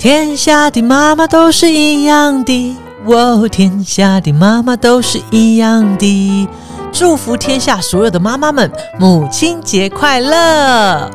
天下的妈妈都是一样的，哦，天下的妈妈都是一样的。祝福天下所有的妈妈们，母亲节快乐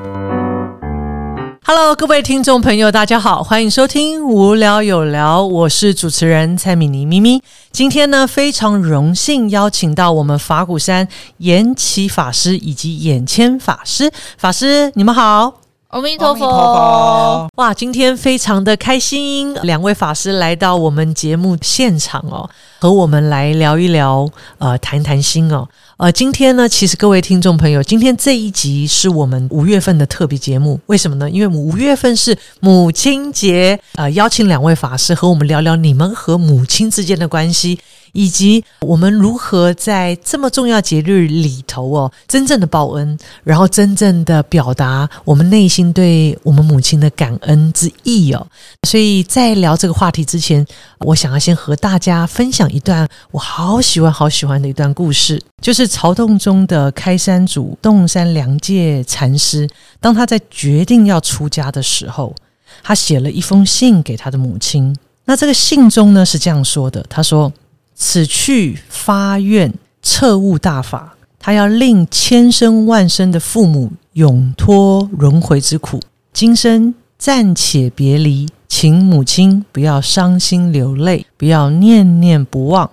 ！Hello，各位听众朋友，大家好，欢迎收听《无聊有聊》，我是主持人蔡米妮咪咪。今天呢，非常荣幸邀请到我们法鼓山延启法师以及眼谦法师，法师你们好。阿弥陀佛！哇，今天非常的开心，两位法师来到我们节目现场哦，和我们来聊一聊，呃，谈谈心哦。呃，今天呢，其实各位听众朋友，今天这一集是我们五月份的特别节目，为什么呢？因为五月份是母亲节，呃，邀请两位法师和我们聊聊你们和母亲之间的关系。以及我们如何在这么重要节日里头哦，真正的报恩，然后真正的表达我们内心对我们母亲的感恩之意哦。所以在聊这个话题之前，我想要先和大家分享一段我好喜欢、好喜欢的一段故事，就是曹洞中的开山祖洞山良介禅师，当他在决定要出家的时候，他写了一封信给他的母亲。那这个信中呢是这样说的，他说。此去发愿彻悟大法，他要令千生万生的父母永脱轮回之苦。今生暂且别离，请母亲不要伤心流泪，不要念念不忘，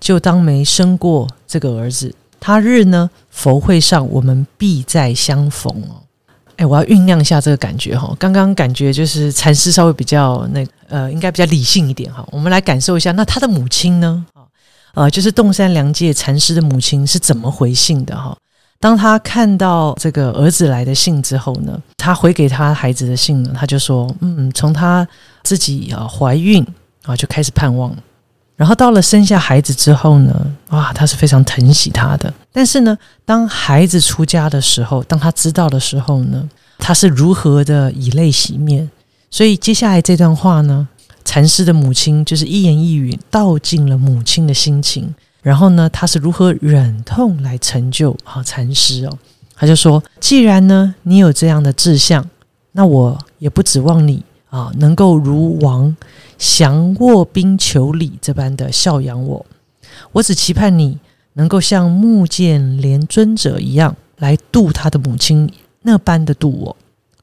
就当没生过这个儿子。他日呢，佛会上我们必再相逢哦。哎，我要酝酿一下这个感觉哈。刚刚感觉就是禅师稍微比较那呃，应该比较理性一点哈。我们来感受一下，那他的母亲呢？呃，就是洞山良介禅师的母亲是怎么回信的哈？当他看到这个儿子来的信之后呢，他回给他孩子的信呢，他就说：“嗯，从他自己啊怀孕啊就开始盼望，然后到了生下孩子之后呢，哇，他是非常疼惜他的。但是呢，当孩子出家的时候，当他知道的时候呢，他是如何的以泪洗面。所以接下来这段话呢。”禅师的母亲就是一言一语道尽了母亲的心情，然后呢，他是如何忍痛来成就好禅师哦？他就说：“既然呢，你有这样的志向，那我也不指望你啊，能够如王降卧冰求鲤这般的孝养我，我只期盼你能够像木剑连尊者一样来度他的母亲那般的度我。”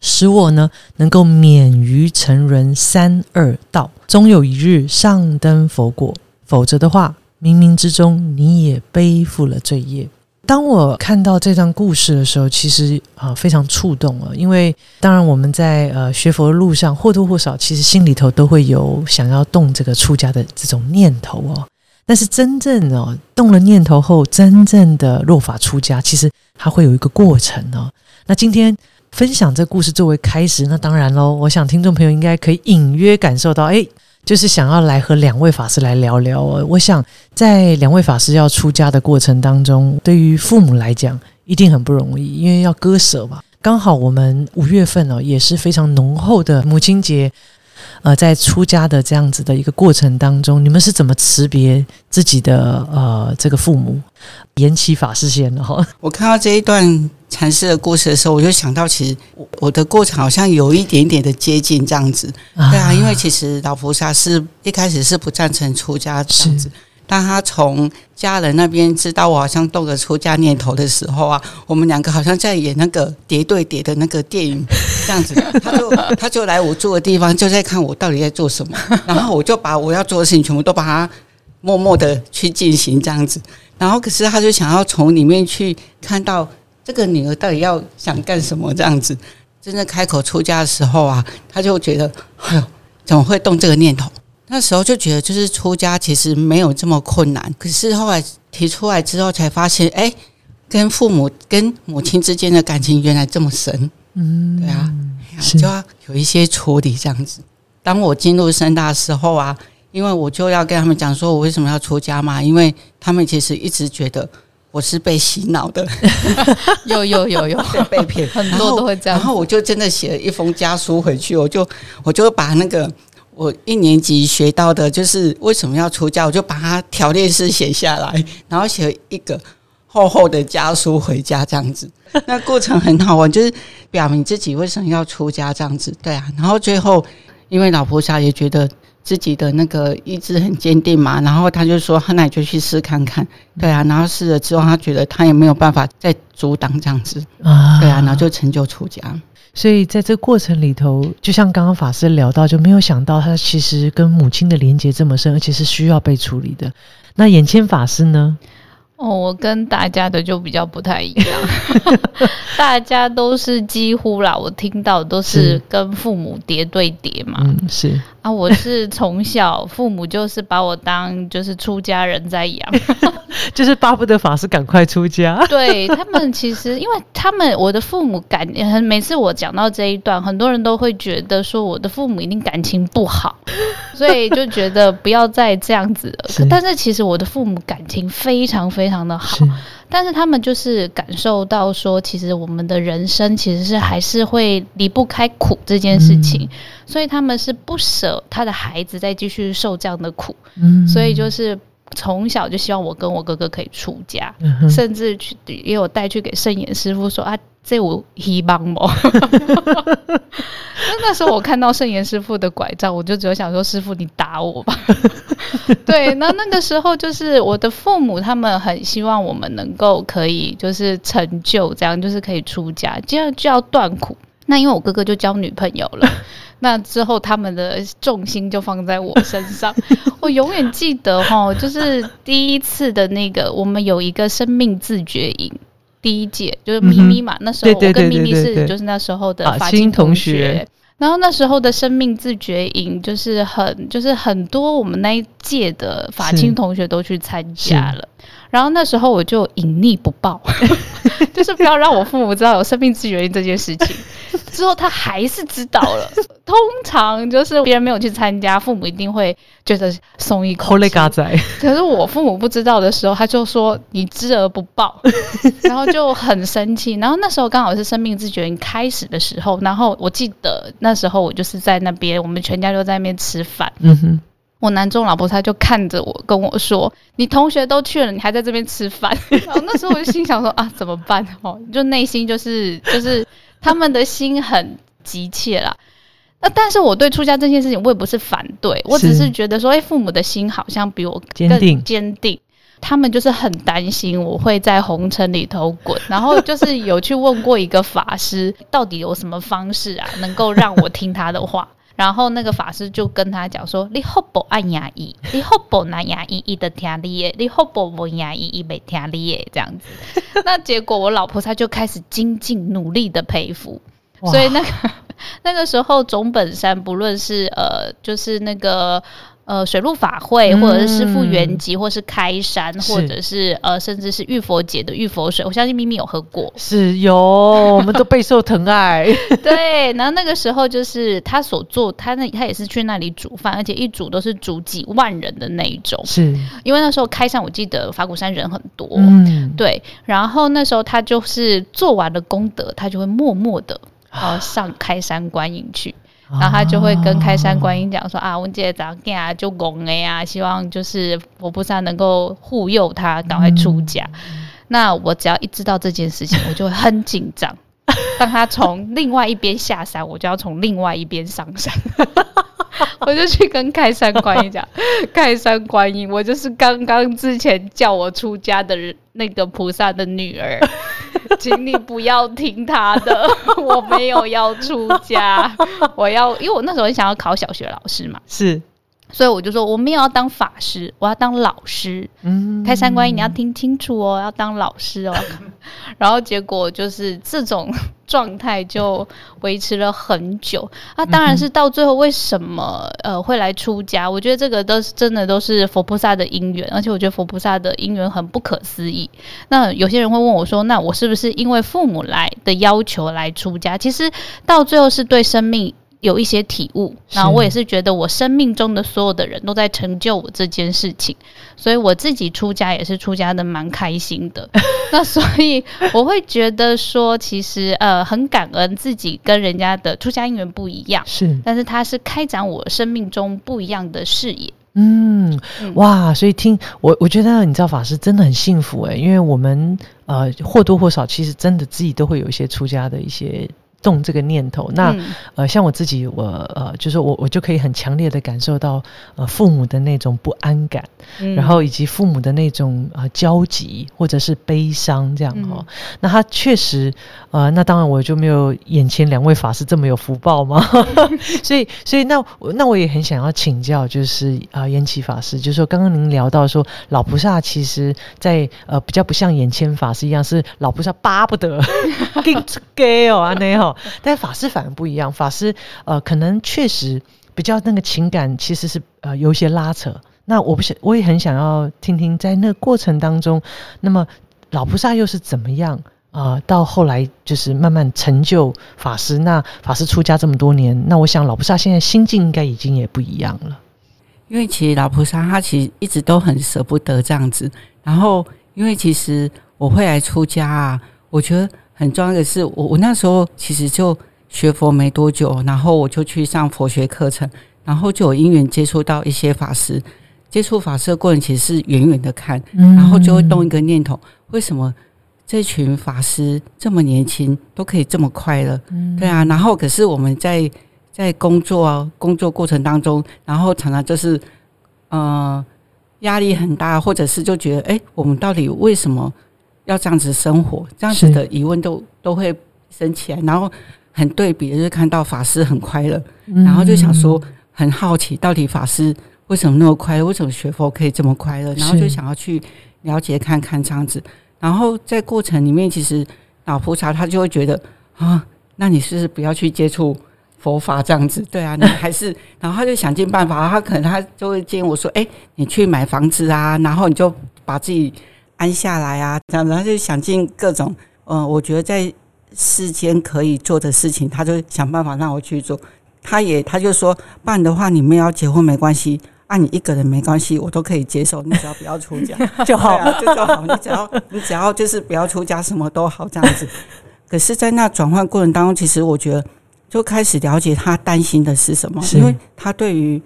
使我呢能够免于沉沦三恶道，终有一日上登佛果。否则的话，冥冥之中你也背负了罪业。当我看到这段故事的时候，其实啊非常触动了，因为当然我们在呃学佛的路上或多或少，其实心里头都会有想要动这个出家的这种念头哦。但是真正哦动了念头后，真正的落法出家，其实它会有一个过程哦。那今天。分享这故事作为开始，那当然喽。我想听众朋友应该可以隐约感受到，哎，就是想要来和两位法师来聊聊。我想在两位法师要出家的过程当中，对于父母来讲一定很不容易，因为要割舍嘛。刚好我们五月份哦，也是非常浓厚的母亲节。呃，在出家的这样子的一个过程当中，你们是怎么辞别自己的呃这个父母？延期法师先的哈。我看到这一段禅师的故事的时候，我就想到，其实我我的过程好像有一点点的接近这样子。对啊，因为其实老菩萨是一开始是不赞成出家这样子。当他从家人那边知道我好像动了出家念头的时候啊，我们两个好像在演那个叠对叠的那个电影这样子。他就他就来我住的地方，就在看我到底在做什么。然后我就把我要做的事情全部都把它默默的去进行这样子。然后可是他就想要从里面去看到这个女儿到底要想干什么这样子。真正开口出家的时候啊，他就觉得哎呦，怎么会动这个念头？那时候就觉得，就是出家其实没有这么困难。可是后来提出来之后，才发现，哎，跟父母、跟母亲之间的感情原来这么深。嗯，对啊，就要有一些处理这样子。当我进入深大的时候啊，因为我就要跟他们讲说，我为什么要出家嘛？因为他们其实一直觉得我是被洗脑的，有有有有 被骗，很多都会这样。然后我就真的写了一封家书回去，我就我就把那个。我一年级学到的就是为什么要出家，我就把它条列式写下来，然后写一个厚厚的家书回家这样子。那过程很好玩，就是表明自己为什么要出家这样子。对啊，然后最后因为老菩萨也觉得自己的那个意志很坚定嘛，然后他就说，那你就去试看看，对啊，然后试了之后，他觉得他也没有办法再阻挡这样子，啊对啊，然后就成就出家。所以在这个过程里头，就像刚刚法师聊到，就没有想到他其实跟母亲的连结这么深，而且是需要被处理的。那眼前法师呢？哦，我跟大家的就比较不太一样，大家都是几乎啦，我听到都是是跟父母叠对叠嘛。嗯，是啊，我是从小父母就是把我当就是出家人在养，就是巴不得法师赶快出家。对他们其实，因为他们我的父母感，每次我讲到这一段，很多人都会觉得说我的父母一定感情不好，所以就觉得不要再这样子了。是但是其实我的父母感情非常非常的好是，但是他们就是感受到说，其实我们的人生其实是还是会离不开苦这件事情，所以他们是不舍他的孩子再继续受这样的苦，嗯。所以就是从小就希望我跟我哥哥可以出家，嗯甚至去也有带去给圣严师傅说啊，这我希望吗？那那时候我看到圣严师傅的拐杖，我就只有想说，师傅你打我吧。对，那那个时候就是我的父母他们很希望我们能够可以就是成就，这样就是可以出家，这样就要断苦。那因为我哥哥就交女朋友了，那之后他们的重心就放在我身上。我永远记得哈，就是第一次的那个，我们有一个生命自觉营。第一届就是咪咪嘛，那时候我跟咪咪是就是那时候的啊法青新同同学然后那时候的生命自觉营就是很就是很多我们那一届的法是青同学都去参加了，然后那时候我就隐匿不报，就是不要让我父母知道有生命自觉营这件事情。之后他还是知道了，通常就是别人没有去参加，父母一定会觉得松一口气。可是我父母不知道的时候，他就说你知而不报，然后就很生气。然后那时候刚好是生命之觉营开始的时候，然后我记得那时候我就是在那边，我们全家就在那边吃饭。嗯哼，我男中老婆他就看着我跟我说：“你同学都去了，你还在这边吃饭。” 然后那时候我就心想说：“啊，怎么办？哦，就内心就是就是他们的心很急切啦。”那但是我对出家这件事情，我也不是反对，我只是是觉得说，哎、父母的心好像比我坚定更坚定。他们就是很担心我会在红尘里头滚，然后就是有去问过一个法师，到底有什么方式啊，能够让我听他的话。然后那个法师就跟他讲说：“你好不按牙医，你好不拿牙医医的听你耶，你好不不牙医医没听你耶，这样子。那结果我老婆她就开始精进努力的佩服，所以那个那个时候总本山不论是呃就是那个。呃，水陆法会，嗯或者是师父原籍，或是开山，是或者是呃，甚至是玉佛节的玉佛水，我相信咪咪有喝过。是有，我们都备受疼爱。对，然后那个时候就是他所做，他那他也是去那里煮饭，而且一煮都是煮几万人的那一种。是，因为那时候开山，我记得法鼓山人很多，嗯，对。然后那时候他就是做完了功德，他就会默默的呃上开山观音去。然后他就会跟开山观音讲说啊，文姐长啊就拱了呀，希望就是佛菩萨能够护佑他赶快出家。那我只要一知道这件事情，我就会很紧张。当他从另外一边下山，我就要从另外一边上山。我就去跟开山观音讲，开山观音，我就是刚刚之前叫我出家的人，那个菩萨的女儿，请你不要听他的，我没有要出家，我要，因为我那时候很想要考小学老师嘛，是，所以我就说我没有要当法师，我要当老师。嗯，开三观音，你要听清楚哦，要当老师哦。然后结果就是这种 状态就维持了很久。那、当然是到最后为什么呃会来出家？我觉得这个都是真的都是佛菩萨的因缘，而且我觉得佛菩萨的因缘很不可思议。那有些人会问我说，那我是不是因为父母来的要求来出家？其实到最后是对生命。有一些体悟，是然后我也是觉得我生命中的所有的人都在成就我这件事情，所以我自己出家也是出家的蛮开心的。那所以我会觉得说，其实呃很感恩自己跟人家的出家因缘不一样，是，但是它是开展我生命中不一样的视野。嗯，嗯哇，所以听我，我觉得你知道法师真的很幸福诶，因为我们呃或多或少其实真的自己都会有一些出家的一些动这个念头。那呃，像我自己，我呃，就是我我就可以很强烈的感受到呃父母的那种不安感，然后以及父母的那种呃焦急或者是悲伤这样哈。那他确实呃，那当然我就没有眼前两位法师这么有福报吗？所以所以那那我也很想要请教，就是啊，延吉法师，就是说刚刚您聊到说老菩萨其实在呃比较不像眼前法师一样，是老菩萨巴不得 给给哦啊那但法师反而不一样，法师呃，可能确实比较那个情感其实是呃有一些拉扯。那我不想，我也很想要听听，在那个过程当中，那么老菩萨又是怎么样啊？到后来就是慢慢成就法师。那法师出家这么多年，那我想老菩萨现在心境应该已经也不一样了。因为其实老菩萨他其实一直都很舍不得这样子。然后，因为其实我会来出家啊，我觉得。很重要的是，我我那时候其实就学佛没多久，然后我就去上佛学课程，然后就有因缘接触到一些法师。接触法师的过程其实是远远的看，然后就会动一个念头：为什么这群法师这么年轻都可以这么快乐？对啊，然后可是我们在在工作工作过程当中，然后常常就是呃压力很大，或者是就觉得哎，我们到底为什么？要这样子生活，这样子的疑问都都会升起来，然后很对比的就是看到法师很快乐，然后就想说很好奇，到底法师为什么那么快乐？为什么学佛可以这么快乐？然后就想要去了解看看这样子。然后在过程里面，其实老菩萨他就会觉得啊，那你是不是不要去接触佛法这样子？对啊，你还是，然后他就想尽办法，他可能他就会建议我说，哎，你去买房子啊，然后你就把自己。安下来啊，这样子他就想尽各种，嗯，我觉得在世间可以做的事情，他就想办法让我去做。他也他就说，不然的话你们要结婚没关系，按你一个人没关系，我都可以接受。你只要不要出家 就好，就就好。你只要你只要就是不要出家，什么都好这样子。可是，在那转换过程当中，其实我觉得就开始了解他担心的是什么，因为他对于。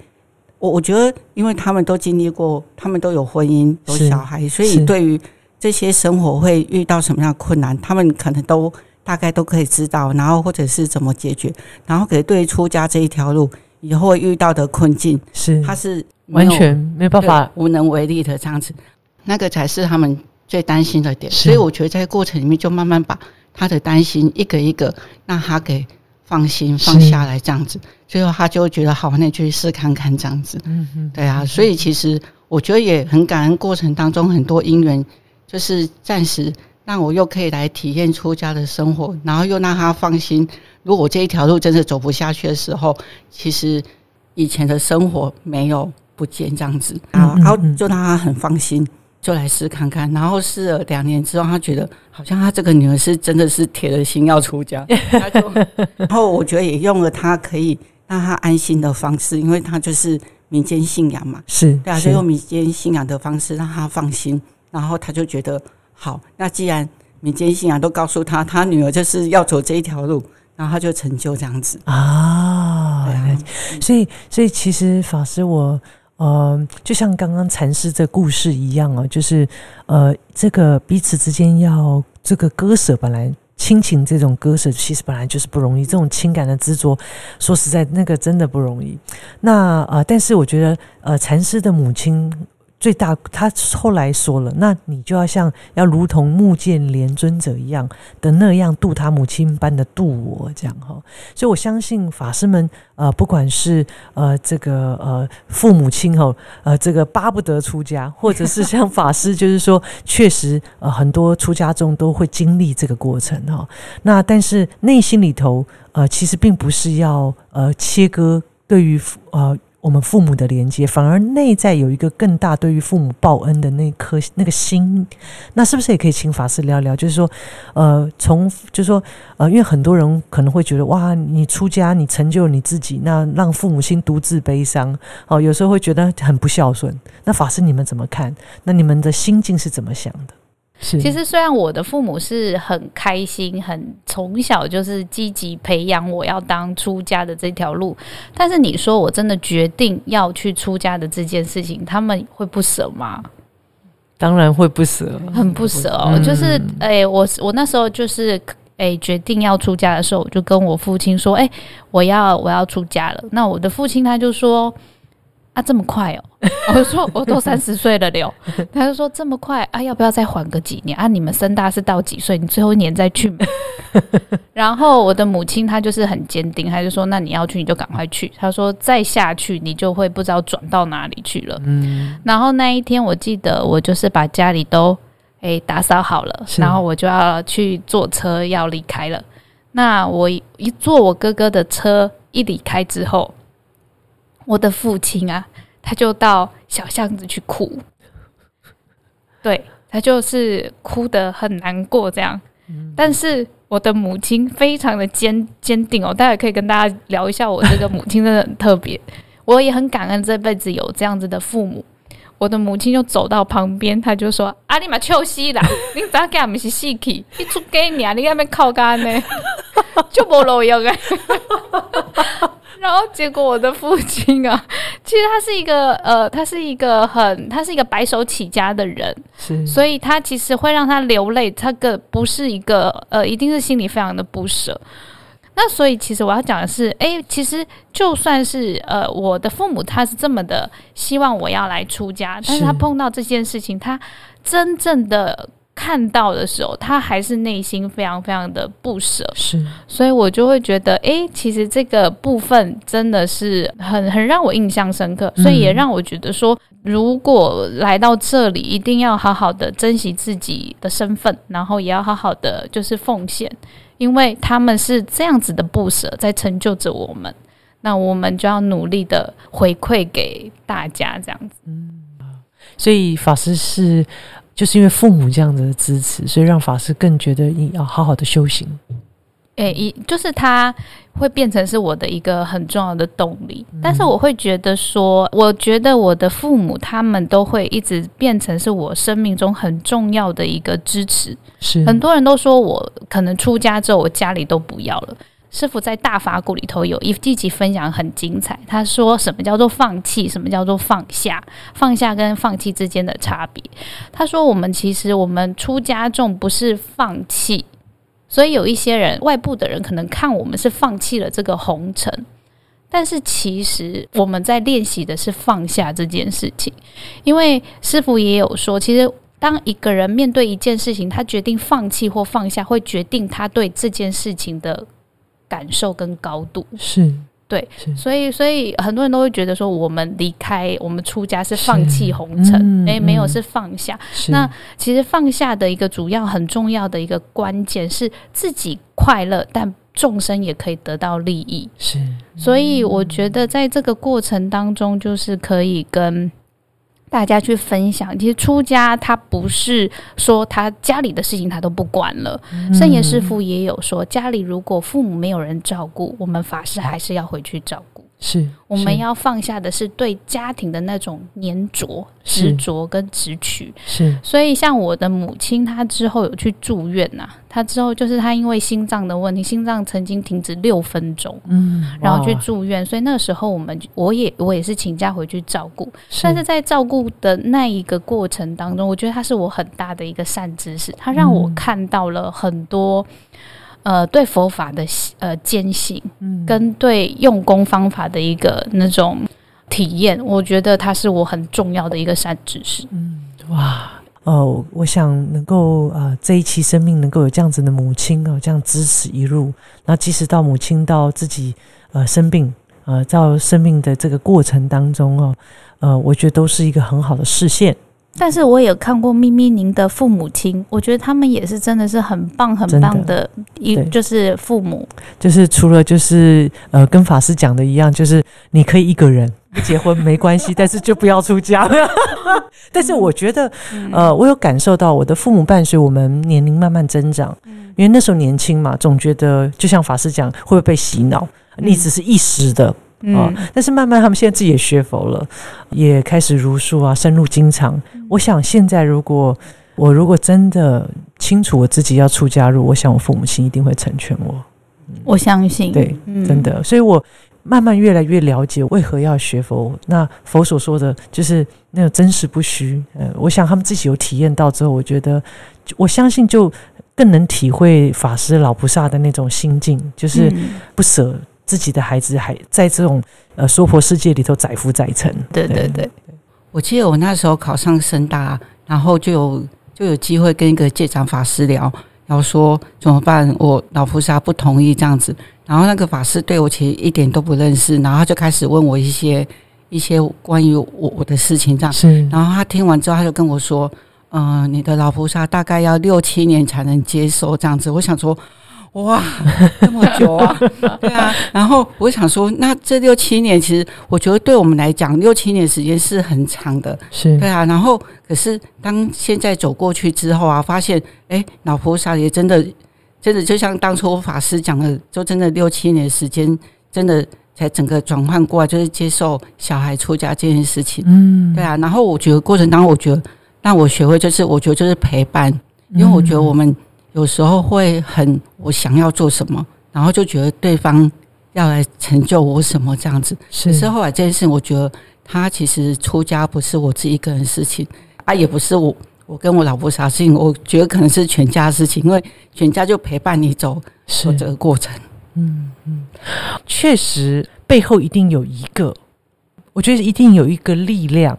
我我觉得，因为他们都经历过，他们都有婚姻、有小孩，所以对于这些生活会遇到什么样的困难，他们可能都大概都可以知道，然后或者是怎么解决。然后，可对出家这一条路以后会遇到的困境，是他是完全没办法无能为力的这样子，那个才是他们最担心的点。所以，我觉得在过程里面就慢慢把他的担心一个一个让他给。放心放下来这样子，最后他就觉得好，那你去试看看这样子。嗯嗯，对啊，所以其实我觉得也很感恩，过程当中很多因缘，就是暂时让我又可以来体验出家的生活，然后又让他放心。如果我这一条路真的走不下去的时候，其实以前的生活没有不见这样子啊，然后就让他很放心。就来试看看，然后试了两年之后，他觉得好像他这个女儿是真的是铁了心要出家，他就，然后我觉得也用了他可以让他安心的方式，因为他就是民间信仰嘛，是对啊，就用民间信仰的方式让他放心，然后他就觉得好，那既然民间信仰都告诉他，他女儿就是要走这一条路，然后他就成就这样子。啊，所以所以其实法师我。呃，就像刚刚禅师这故事一样啊，就是呃，这个彼此之间要这个割舍，本来亲情这种割舍，其实本来就是不容易。这种情感的执着，说实在，那个真的不容易。那呃，但是我觉得，呃，禅师的母亲。最大，他后来说了，那你就要像要如同木剑连尊者一样的那样度他母亲般的度我，这样哈。所以我相信法师们，呃，不管是呃这个呃父母亲哈，呃这个巴不得出家，或者是像法师，就是说确实呃很多出家众都会经历这个过程哈。那但是内心里头呃其实并不是要呃切割对于呃。我们父母的连接，反而内在有一个更大对于父母报恩的那颗那个心，那是不是也可以请法师聊聊？就是说，呃，从就是说，呃，因为很多人可能会觉得，哇，你出家，你成就你自己，那让父母亲独自悲伤，哦，有时候会觉得很不孝顺。那法师你们怎么看？那你们的心境是怎么想的？其实，虽然我的父母是很开心，很从小就是积极培养我要当出家的这条路，但是你说我真的决定要去出家的这件事情，他们会不舍吗？当然会不舍，很不舍哦。就是，哎，我我那时候就是诶决定要出家的时候，我就跟我父亲说：“诶，我要我要出家了。”那我的父亲他就说：“啊，这么快哦？” 我就说：“我都三十岁了了。”他就说：“这么快啊？要不要再缓个几年啊？你们深大是到几岁？你最后一年再去。”然后我的母亲她就是很坚定，她就说：“那你要去你就赶快去。”她说：“再下去你就会不知道转到哪里去了。”嗯。然后那一天我记得我就是把家里都。诶，打扫好了，然后我就要去坐车要离开了。那我一坐我哥哥的车一离开之后，我的父亲啊，他就到小巷子去哭，对他就是哭得很难过这样。但是我的母亲非常的坚坚定哦，待会可以跟大家聊一下我这个母亲真的很特别，我也很感恩这辈子有这样子的父母。我的母亲就走到旁边，他就说：“阿你妈臭死啦！你咋干 不是死去？你出给你啊！你那边靠干呢？就无路用啊！” 然后结果我的父亲啊，其实他是一个呃，他是一个很，他是一个白手起家的人，是，所以他其实会让他流泪，他个不是一个呃，一定是心里非常的不舍。那所以，其实我要讲的是，哎，其实就算是呃，我的父母他是这么的希望我要来出家，但是他碰到这件事情，他真正的看到的时候，他还是内心非常非常的不舍。是，所以我就会觉得，哎，其实这个部分真的是很很让我印象深刻，所以也让我觉得说，如果来到这里，一定要好好的珍惜自己的身份，然后也要好好的就是奉献。因为他们是这样子的不舍，在成就着我们，那我们就要努力的回馈给大家，这样子。嗯，所以法师是就是因为父母这样子的支持，所以让法师更觉得要好好的修行。诶，一就是他会变成是我的一个很重要的动力，但是我会觉得说，我觉得我的父母他们都会一直变成是我生命中很重要的一个支持。是很多人都说我可能出家之后，我家里都不要了。师傅在大法鼓里头有一一集分享很精彩，他说什么叫做放弃，什么叫做放下，放下跟放弃之间的差别。他说我们其实我们出家众不是放弃。所以有一些人，外部的人可能看我们是放弃了这个红尘，但是其实我们在练习的是放下这件事情。因为师傅也有说，其实当一个人面对一件事情，他决定放弃或放下，会决定他对这件事情的感受跟高度。是。对，所以所以很多人都会觉得说，我们离开我们出家是放弃红尘，诶，没有是放下。那其实放下的一个主要很重要的一个关键是自己快乐，但众生也可以得到利益。是，所以我觉得在这个过程当中，就是可以跟。大家去分享，其实出家他不是说他家里的事情他都不管了。圣严师傅也有说，家里如果父母没有人照顾，我们法师还是要回去照顾。是，我们要放下的是对家庭的那种粘着、执着跟执取。是，所以像我的母亲，她之后有去住院呐。她之后就是她因为心脏的问题，心脏曾经停止六分钟，嗯，然后去住院。所以那个时候我们我也我也是请假回去照顾。但是在照顾的那一个过程当中，我觉得她是我很大的一个善知识，她让我看到了很多。呃，对佛法的呃坚信，跟对用功方法的一个那种体验，我觉得它是我很重要的一个善知识。嗯，哇，哦，我想能够呃这一期生命能够有这样子的母亲哦，这样支持一路，那即使到母亲到自己呃生病呃到生命的这个过程当中哦，呃，我觉得都是一个很好的视线。但是我有看过咪咪您的父母亲，我觉得他们也是真的是很棒很棒的一就是父母，就是除了就是呃跟法师讲的一样，就是你可以一个人不结婚没关系，但是就不要出家。但是我觉得呃我有感受到我的父母伴随我们年龄慢慢增长，因为那时候年轻嘛，总觉得就像法师讲会不会被洗脑，你只是一时的。啊！但是慢慢他们现在自己也学佛了，也开始如数啊，深入经常。我想现在如果我如果真的清楚我自己要出家入，我想我父母亲一定会成全我。我相信，对，真的。所以我慢慢越来越了解为何要学佛。那佛所说的就是那个真实不虚。呃，我想他们自己有体验到之后，我觉得我相信就更能体会法师老菩萨的那种心境，就是不舍自己的孩子还在这种呃娑婆世界里头载浮载沉。对对对，我记得我那时候考上深大，然后就有就有机会跟一个戒长法师聊，然后说怎么办？我老菩萨不同意这样子，然后那个法师对我其实一点都不认识，然后他就开始问我一些一些关于我我的事情这样，是，然后他听完之后，他就跟我说。嗯，你的老菩萨大概要六七年才能接受这样子。我想说，哇，这么久啊，对啊。然后我想说，那这六七年，其实我觉得对我们来讲，六七年时间是很长的，是对啊。然后，可是当现在走过去之后啊，发现，哎，老菩萨也真的，真的就像当初法师讲的，就真的六七年时间，真的才整个转换过来，就是接受小孩出家这件事情。嗯，对啊。然后我觉得过程当中，我觉得。让我学会就是，我觉得就是陪伴，因为我觉得我们有时候会很我想要做什么，然后就觉得对方要来成就我什么这样子。可是后来这件事，我觉得他其实出家不是我自己一个人事情啊，也不是我我跟我老婆啥事情，我觉得可能是全家事情，因为全家就陪伴你走是这个过程。嗯嗯，确实背后一定有一个，我觉得一定有一个力量。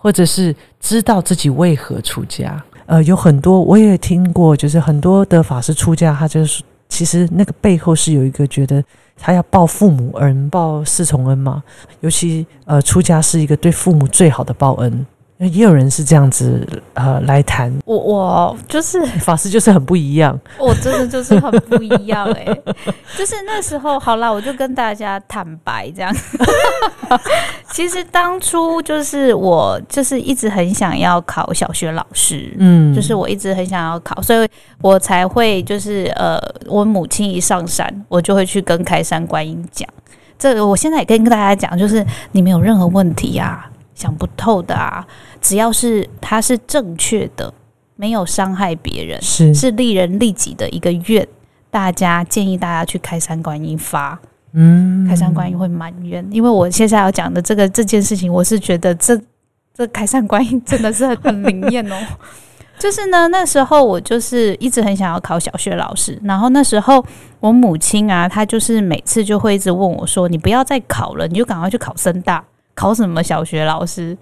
或者是知道自己为何出家，呃，有很多我也听过，就是很多的法师出家，他就是其实那个背后是有一个觉得他要报父母恩，报四重恩嘛，尤其呃出家是一个对父母最好的报恩。也有人是这样子呃来谈，我我就是 法师就是很不一样，我真的就是很不一样哎，就是那时候好了，我就跟大家坦白这样，其实当初就是我就是一直很想要考小学老师，嗯，就是我一直很想要考，所以我才会就是呃，我母亲一上山，我就会去跟开山观音讲，这个我现在也跟大家讲，就是你没有任何问题呀。想不透的啊，只要是它是正确的，没有伤害别人，是是利人利己的一个愿，大家建议大家去开三观音发，嗯，开山观音会满愿，因为我现在要讲的这个这件事情，我是觉得这这开山观音真的是很很灵验哦。就是呢，那时候我就是一直很想要考小学老师，然后那时候我母亲啊，她就是每次就会一直问我说：“你不要再考了，你就赶快去考深大。”考什么小学老师？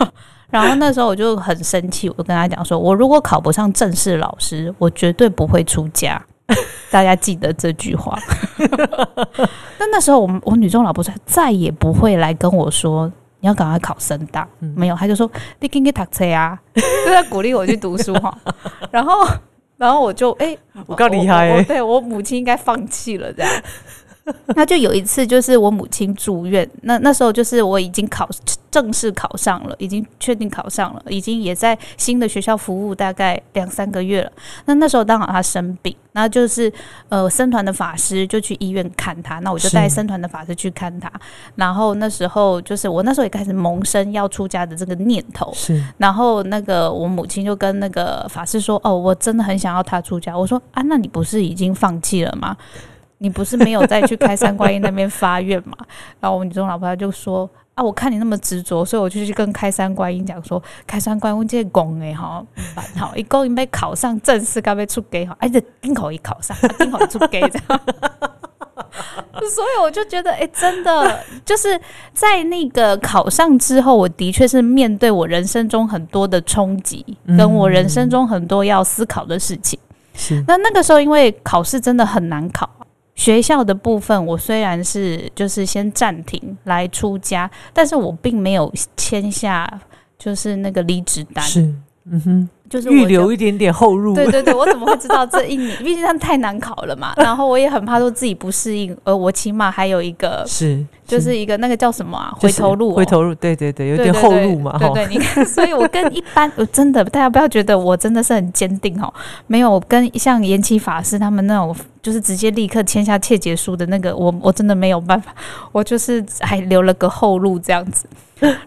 然后那时候我就很生气，我就跟他讲说：“我如果考不上正式老师，我绝对不会出家。”大家记得这句话。那那时候，我我女中老婆说再也不会来跟我说：“你要赶快考深大。”没有，他就说：“你赶紧读车啊！” 就在鼓励我去读书哈。然后，然后我就哎，我够厉害！对我母亲应该放弃了这样。那就有一次，就是我母亲住院，那那时候就是我已经考正式考上了，已经确定考上了，已经也在新的学校服务大概两三个月了。那那时候刚好她生病，那就是呃僧团的法师就去医院看她，那我就带僧团的法师去看她。然后那时候就是我那时候也开始萌生要出家的这个念头，是。然后那个我母亲就跟那个法师说：“哦，我真的很想要他出家。”我说：“啊，那你不是已经放弃了吗？”你不是没有再去开山观音那边发愿嘛？然后我女中老婆就说：“啊，我看你那么执着，所以我就去跟开山观音讲说，开山观音这功哎哈，好一个因被考上正式，该被出给好，而且今口一考上，今口出给这样。所以我就觉得，哎，真的就是在那个考上之后，我的确是面对我人生中很多的冲击，跟我人生中很多要思考的事情。是那那个时候，因为考试真的很难考。”学校的部分，我虽然是就是先暂停来出家，但是我并没有签下就是那个离职单。是，嗯哼。就是预留一点点后路。对对对，我怎么会知道这一年？毕竟它太难考了嘛。然后我也很怕说自己不适应，而我起码还有一个 是，就是一个那个叫什么啊？回头路，回头路。对对对，有点后路嘛。对对，你看，所以我跟一般，我真的大家不要觉得我真的是很坚定哦，没有跟像延期法师他们那种，就是直接立刻签下切结书的那个，我我真的没有办法，我就是还留了个后路这样子。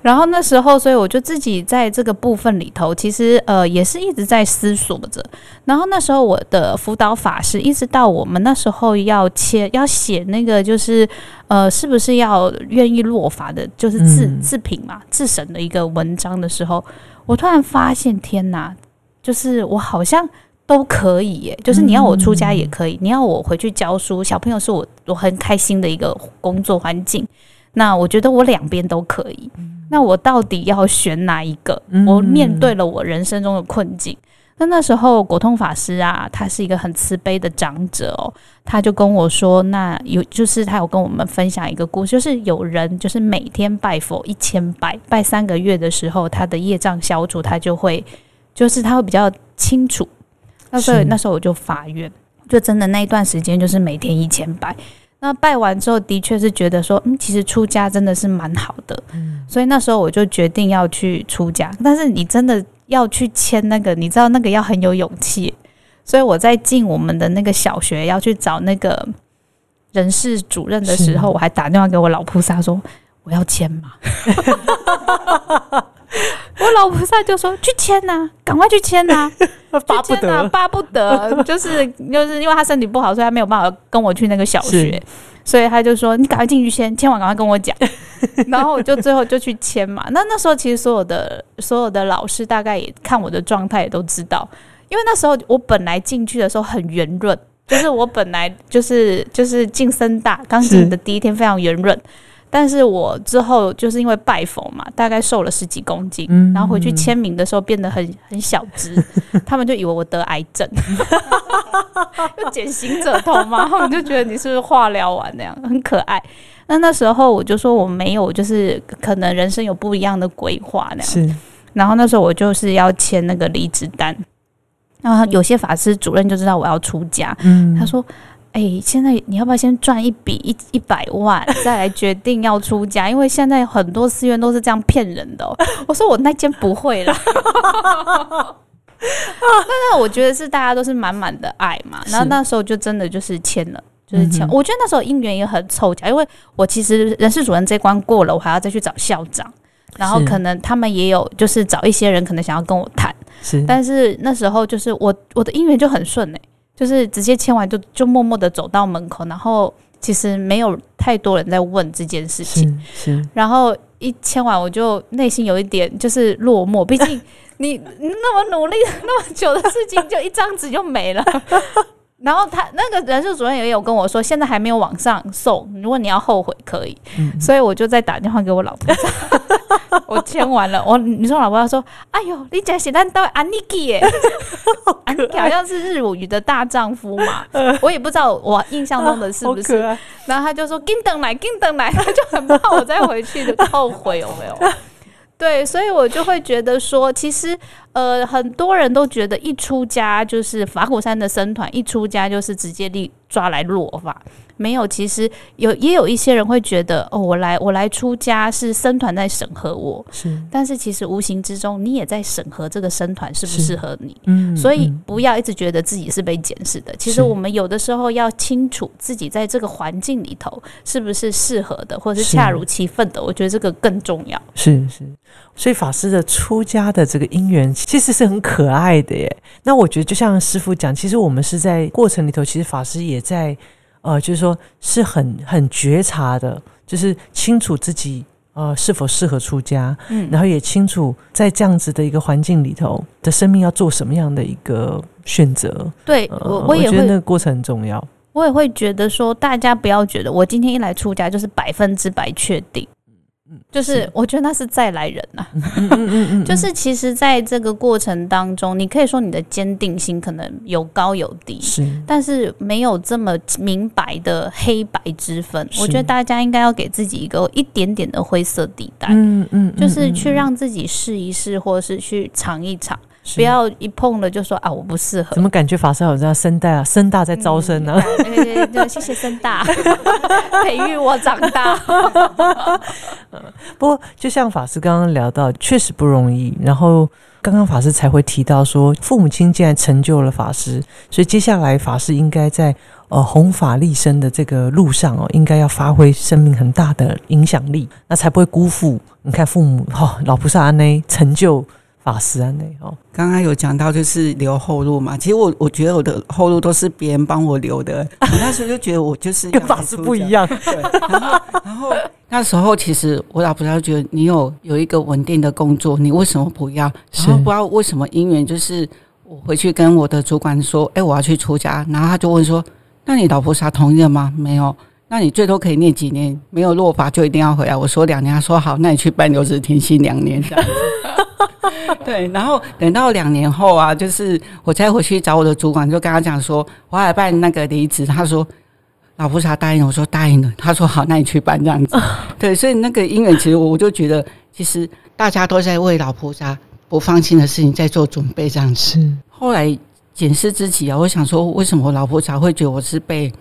然后那时候，所以我就自己在这个部分里头，其实呃也是一直在思索着。然后那时候我的辅导法师，一直到我们那时候要签要写那个，就是呃是不是要愿意落法的，就是自自评嘛自审的一个文章的时候，我突然发现，天哪，就是我好像都可以耶，就是你要我出家也可以，你要我回去教书，小朋友是我我很开心的一个工作环境。那我觉得我两边都可以。那我到底要选哪一个？我面对了我人生中的困境。那那时候国通法师啊，他是一个很慈悲的长者哦，他就跟我说，那有就是他有跟我们分享一个故事，就是有人就是每天拜佛一千拜，拜三个月的时候，他的业障消除，他就会就是他会比较清楚。那所以那时候我就发愿，就真的那一段时间就是每天一千拜。那拜完之后，的确是觉得说，嗯，其实出家真的是蛮好的。嗯，所以那时候我就决定要去出家。但是你真的要去签那个，你知道那个要很有勇气。所以我在进我们的那个小学要去找那个人事主任的时候，我还打电话给我老菩萨说，我要签嘛。我老菩萨就说：“去签呐，赶快去签呐，巴不得，巴不得，就是就是因为他身体不好，所以他没有办法跟我去那个小学，所以他就说你赶快进去签，签完赶快跟我讲。然后我就最后就去签嘛。那那时候其实所有的所有的老师大概也看我的状态也都知道，因为那时候我本来进去的时候很圆润，就是我本来就是就是进深大刚进的第一天非常圆润。”但是我之后就是因为拜佛嘛，大概瘦了十几公斤，然后回去签名的时候变得很很小只，他们就以为我得癌症，就减行者头嘛，他们就觉得你是不是化疗完那样，很可爱。那那时候我就说我没有，就是可能人生有不一样的规划那样。是，然后那时候我就是要签那个离职单，然后有些法师主任就知道我要出家，嗯，他说。哎，现在你要不要先赚一笔一一百万，再来决定要出家？因为现在很多寺院都是这样骗人的。我说我那间不会啦。那那我觉得是大家都是满满的爱嘛。然后那时候就真的就是签了，就是签。我觉得那时候姻缘也很凑巧，因为我其实人事主任这关过了，我还要再去找校长，然后可能他们也有就是找一些人，可能想要跟我谈。是，但是那时候就是我我的姻缘就很顺哎。就是直接签完就就默默的走到门口，然后其实没有太多人在问这件事情，是。然后一签完，我就内心有一点就是落寞，毕竟你那么努力 那么久的事情，就一张纸就没了。然后他那个人事主任也有跟我说，现在还没有往上送，如果你要后悔可以。所以我就再打电话给我老婆，我签完了。我你说老婆说，哎呦，你讲写单到安妮基耶，安妮好像是日语的大丈夫嘛，我也不知道我印象中的是不是。然后他就说，跟等来，跟等来，他就很怕我再回去的后悔有没有？对，所以我就会觉得说，其实。呃，很多人都觉得一出家就是法鼓山的僧团，一出家就是直接立抓来落法。没有，其实有也有一些人会觉得，哦，我来我来出家是僧团在审核我，是。但是其实无形之中，你也在审核这个僧团适不适合你。嗯。所以不要一直觉得自己是被检视的。其实我们有的时候要清楚自己在这个环境里头是不是适合的，或者是恰如其分的。我觉得这个更重要。是是。所以法师的出家的这个因缘。其实是很可爱的耶。那我觉得就像师傅讲，其实我们是在过程里头，其实法师也在呃，就是说是很很觉察的，就是清楚自己呃是否适合出家，嗯，然后也清楚在这样子的一个环境里头的生命要做什么样的一个选择。对，我我也觉得那个过程很重要。我也会觉得说，大家不要觉得我今天一来出家就是百分之百确定。就是我觉得那是再来人呐，就是其实在这个过程当中，你可以说你的坚定性可能有高有低，是，但是没有这么明白的黑白之分。我觉得大家应该要给自己一个一点点的灰色地带，嗯嗯，就是去让自己试一试，或者是去尝一尝。不要一碰了就说啊，我不适合。怎么感觉法师好像声大啊？声大在招生呢？对对，谢谢声大 培育我长大。不过，就像法师刚刚聊到，确实不容易。然后，刚刚法师才会提到说，父母亲既然成就了法师，所以接下来法师应该在呃弘法立身的这个路上哦，应该要发挥生命很大的影响力，那才不会辜负你看父母哈老菩萨安内成就。法师啊，那哦，刚刚有讲到就是留后路嘛。其实我我觉得我的后路都是别人帮我留的。我那时候就觉得我就是跟法师不一样。对，然后然后那时候其实我老婆就觉得你有有一个稳定的工作，你为什么不要？然后不知道为什么姻缘就是我回去跟我的主管说，哎，我要去出家，然后他就问说，那你老婆啥同意了吗？没有。那你最多可以念几年？没有落法就一定要回来。我说两年，他说好，那你去办留职停薪两年这样子。对，然后等到两年后啊，就是我再回去找我的主管，就跟他讲说，我要办那个离职。他说老菩萨答应了，我说答应了。他说好，那你去办这样子。对，所以那个姻缘，其实我就觉得，其实大家都在为老菩萨不放心的事情在做准备这样子。后来检视自己啊，我想说，为什么老菩萨会觉得我是被？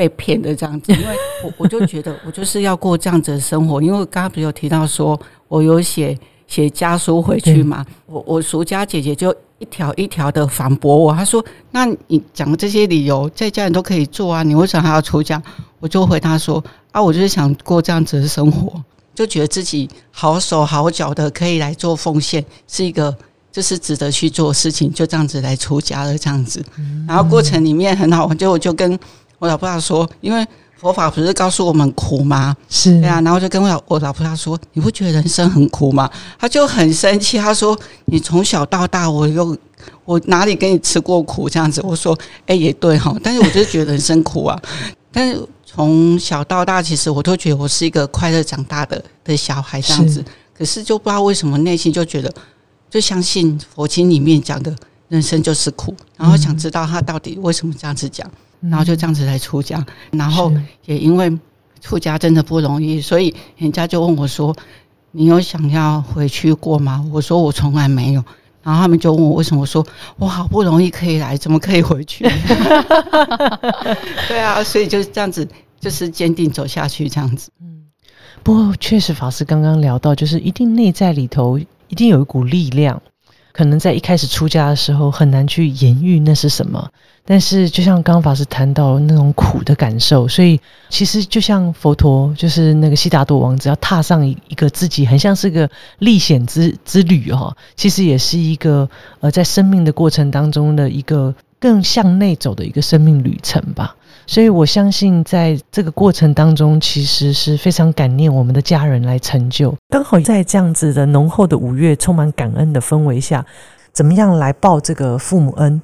被骗的这样子，因为我我就觉得我就是要过这样子的生活，因为刚刚不是有提到说我有写写家书回去嘛，我我俗家姐姐就一条一条的反驳我，她说：“那你讲的这些理由在家人都可以做啊，你为什么还要出家？”我就回答说：“啊，我就是想过这样子的生活，就觉得自己好手好脚的可以来做奉献，是一个就是值得去做事情，就这样子来出家了这样子。然后过程里面很好玩，就我就跟。我老婆他说，因为佛法不是告诉我们苦吗？是对啊，然后就跟我老我老婆他说，你不觉得人生很苦吗？他就很生气，他说你从小到大，我又我哪里给你吃过苦这样子？我说，哎，也对哈，但是我就觉得人生苦啊。但是从小到大，其实我都觉得我是一个快乐长大的的小孩这样子。可是就不知道为什么内心就觉得，就相信佛经里面讲的人生就是苦，然后想知道他到底为什么这样子讲。然后就这样子来出家，然后也因为出家真的不容易，所以人家就问我说：“你有想要回去过吗？”我说：“我从来没有。”然后他们就问我为什么？我说：“我好不容易可以来，怎么可以回去？” 对啊，所以就是这样子，就是坚定走下去这样子。嗯，不过确实法师刚刚聊到，就是一定内在里头一定有一股力量。可能在一开始出家的时候很难去言喻那是什么，但是就像刚法师谈到那种苦的感受，所以其实就像佛陀，就是那个悉达多王子要踏上一一个自己很像是个历险之之旅哈，其实也是一个呃在生命的过程当中的一个更向内走的一个生命旅程吧。所以我相信，在这个过程当中，其实是非常感念我们的家人来成就。刚好在这样子的浓厚的五月，充满感恩的氛围下，怎么样来报这个父母恩？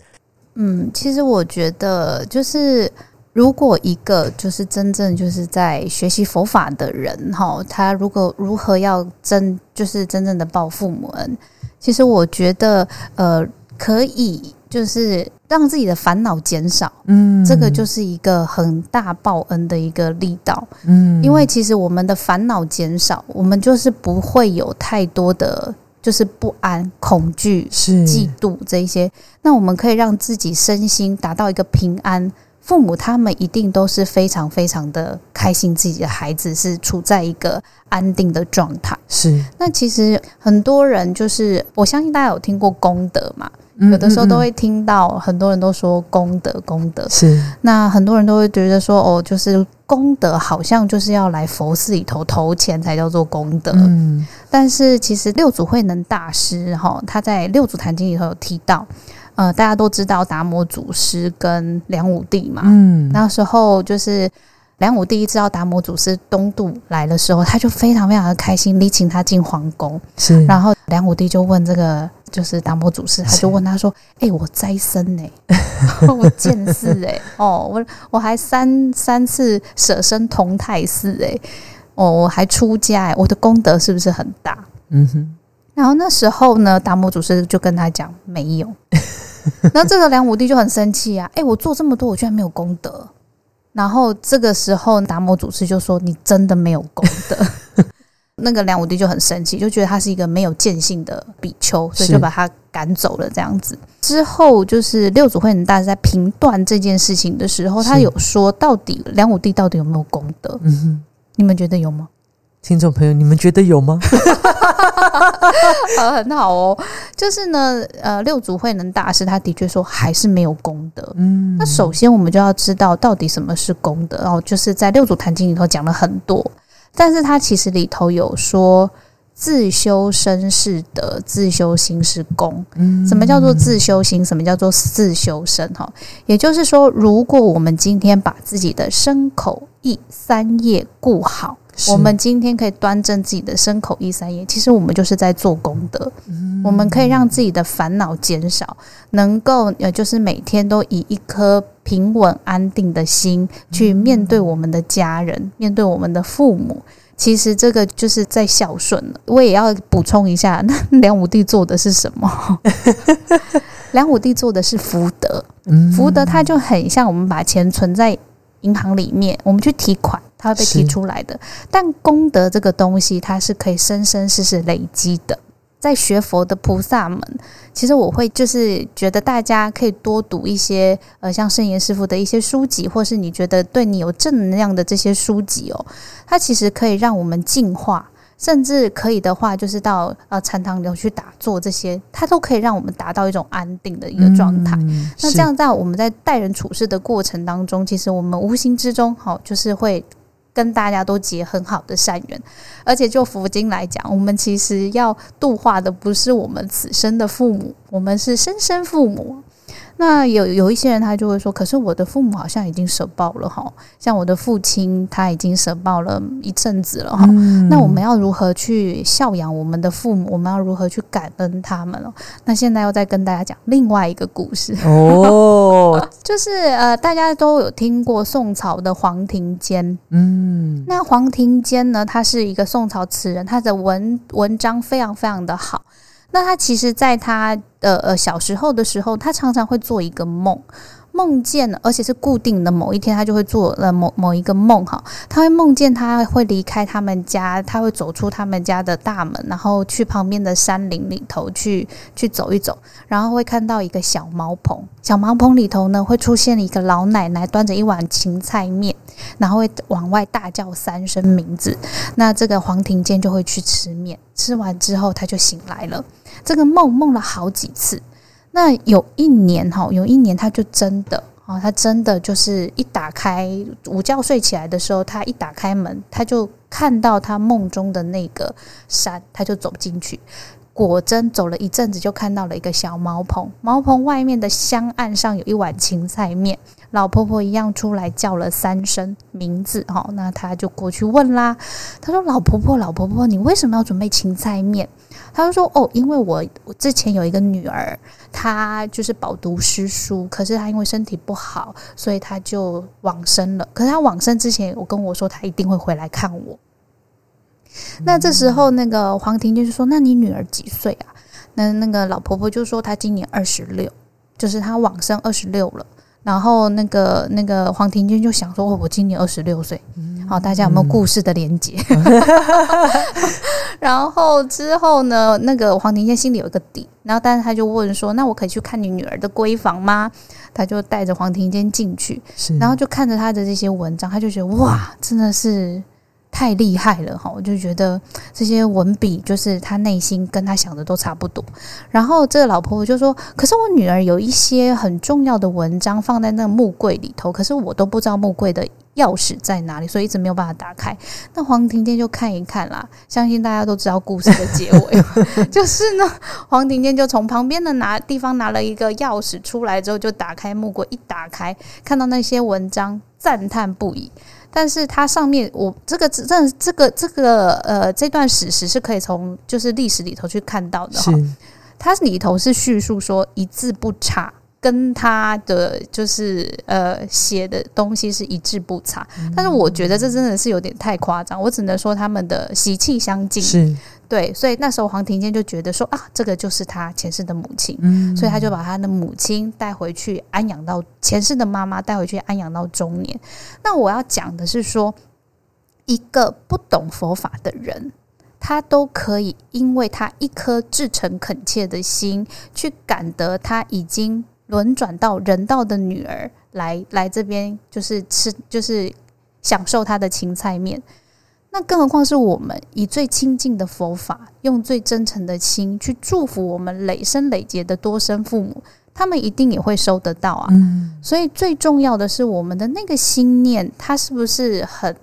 嗯，其实我觉得，就是如果一个就是真正就是在学习佛法的人哈，他如果如何要真就是真正的报父母恩，其实我觉得呃可以。就是让自己的烦恼减少，嗯，这个就是一个很大报恩的一个力道，嗯，因为其实我们的烦恼减少，我们就是不会有太多的就是不安、恐惧、嫉妒这一些，那我们可以让自己身心达到一个平安，父母他们一定都是非常非常的开心，自己的孩子是处在一个安定的状态。是，那其实很多人就是我相信大家有听过功德嘛。有的时候都会听到很多人都说功德功德。是，那很多人都会觉得说哦，就是功德好像就是要来佛寺里头投钱才叫做功德。嗯，但是其实六祖慧能大师哈，他在六祖坛经里头有提到，呃，大家都知道达摩祖师跟梁武帝嘛，嗯，那时候就是梁武帝知道达摩祖师东渡来的时候，他就非常非常的开心，礼请他进皇宫。是，然后梁武帝就问这个。就是达摩祖师，他就问他说：“哎，我斋僧呢？我见世哎，哦，我我还三三次舍身同泰寺哎，哦，我还出家哎，我的功德是不是很大？嗯哼。然后那时候呢，达摩祖师就跟他讲没有。然后这个梁武帝就很生气啊，哎，我做这么多，我居然没有功德。然后这个时候，达摩祖师就说：你真的没有功德。”那个梁武帝就很生气，就觉得他是一个没有见性的比丘，所以就把他赶走了。这样子之后，就是六祖慧能大师在评断这件事情的时候，他有说，到底梁武帝到底有没有功德？嗯哼，你们觉得有吗？听众朋友，你们觉得有吗？呃，很好哦。就是呢，呃，六祖慧能大师他的确说还是没有功德。嗯，那首先我们就要知道到底什么是功德。哦就是在六祖坛经里头讲了很多。但是他其实里头有说，自修身是德，自修心是功。嗯，什么叫做自修心？什么叫做自修身？哈，也就是说，如果我们今天把自己的身口意三业顾好，我们今天可以端正自己的身口意三业，其实我们就是在做功德。我们可以让自己的烦恼减少，能够呃，就是每天都以一颗平稳安定的心去面对我们的家人，面对我们的父母。其实这个就是在孝顺了。我也要补充一下，那 梁武帝做的是什么？梁武帝做的是福德。福德它就很像我们把钱存在银行里面，我们去提款，它会被提出来的。但功德这个东西，它是可以生生世世累积的。在学佛的菩萨们，其实我会就是觉得大家可以多读一些呃，像圣严师傅的一些书籍，或是你觉得对你有正能量的这些书籍哦，它其实可以让我们净化，甚至可以的话，就是到呃禅堂里去打坐，这些它都可以让我们达到一种安定的一个状态。那这样在我们在待人处事的过程当中，其实我们无形之中好就是会。跟大家都结很好的善缘，而且就佛经来讲，我们其实要度化的不是我们此生的父母，我们是生生父母。那有有一些人他就会说，可是我的父母好像已经舍报了哈，像我的父亲他已经舍报了一阵子了哈。那我们要如何去孝养我们的父母？我们要如何去感恩他们了？那现在又再跟大家讲另外一个故事哦，就是呃，大家都有听过宋朝的黄庭坚，嗯，那黄庭坚呢，他是一个宋朝词人，他的文文章非常非常的好。那他其实，在他呃呃小时候的时候，他常常会做一个梦，梦见，而且是固定的某一天，他就会做了某某一个梦哈，他会梦见他会离开他们家，他会走出他们家的大门，然后去旁边的山林里头去去走一走，然后会看到一个小茅棚，小茅棚里头呢会出现一个老奶奶端着一碗芹菜面。然后会往外大叫三声名字，那这个黄庭坚就会去吃面，吃完之后他就醒来了。这个梦梦了好几次，那有一年哈，有一年他就真的啊，他真的就是一打开午觉睡起来的时候，他一打开门，他就看到他梦中的那个山，他就走进去。果真走了一阵子，就看到了一个小茅棚，茅棚外面的香案上有一碗芹菜面。老婆婆一样出来叫了三声名字，哈，那他就过去问啦。他说：“老婆婆，老婆婆，你为什么要准备芹菜面？”他就说：“哦，因为我我之前有一个女儿，她就是饱读诗书，可是她因为身体不好，所以她就往生了。可是她往生之前，我跟我说她一定会回来看我。那这时候，那个黄庭就是说：‘那你女儿几岁啊？’那那个老婆婆就说：‘她今年二十六，就是她往生二十六了。’然后那个那个黄庭坚就想说：“我今年二十六岁，好，大家有没有故事的连接？” 然后之后呢，那个黄庭坚心里有一个底，然后但是他就问说：“那我可以去看你女儿的闺房吗？”他就带着黄庭坚进去，然后就看着他的这些文章，他就觉得哇，真的是。太厉害了哈！我就觉得这些文笔，就是他内心跟他想的都差不多。然后这个老婆婆就说：“可是我女儿有一些很重要的文章放在那个木柜里头，可是我都不知道木柜的钥匙在哪里，所以一直没有办法打开。”那黄庭坚就看一看啦，相信大家都知道故事的结尾，就是呢，黄庭坚就从旁边的拿地方拿了一个钥匙出来之后，就打开木柜，一打开看到那些文章，赞叹不已。但是它上面，我这个这这个这个呃，这段史实是可以从就是历史里头去看到的哈。它里头是叙述说一字不差，跟他的就是呃写的东西是一字不差。但是我觉得这真的是有点太夸张，我只能说他们的习气相近。是。对，所以那时候黄庭坚就觉得说啊，这个就是他前世的母亲，所以他就把他的母亲带回去安养到前世的妈妈带回去安养到中年。那我要讲的是说，一个不懂佛法的人，他都可以因为他一颗至诚恳切的心，去感得他已经轮转到人道的女儿来来这边，就是吃就是享受他的芹菜面。那更何况是我们以最亲近的佛法，用最真诚的心去祝福我们累生累劫的多生父母，他们一定也会收得到啊。所以最重要的是我们的那个心念，他是不是很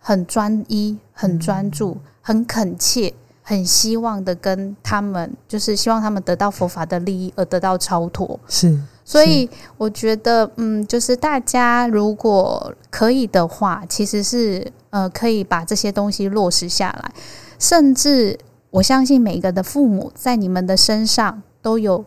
很专一、很专注、很恳切、很希望的跟他们，就是希望他们得到佛法的利益而得到超脱。是。所以我觉得，嗯，就是大家如果可以的话，其实是呃可以把这些东西落实下来，甚至我相信每一个的父母在你们的身上都有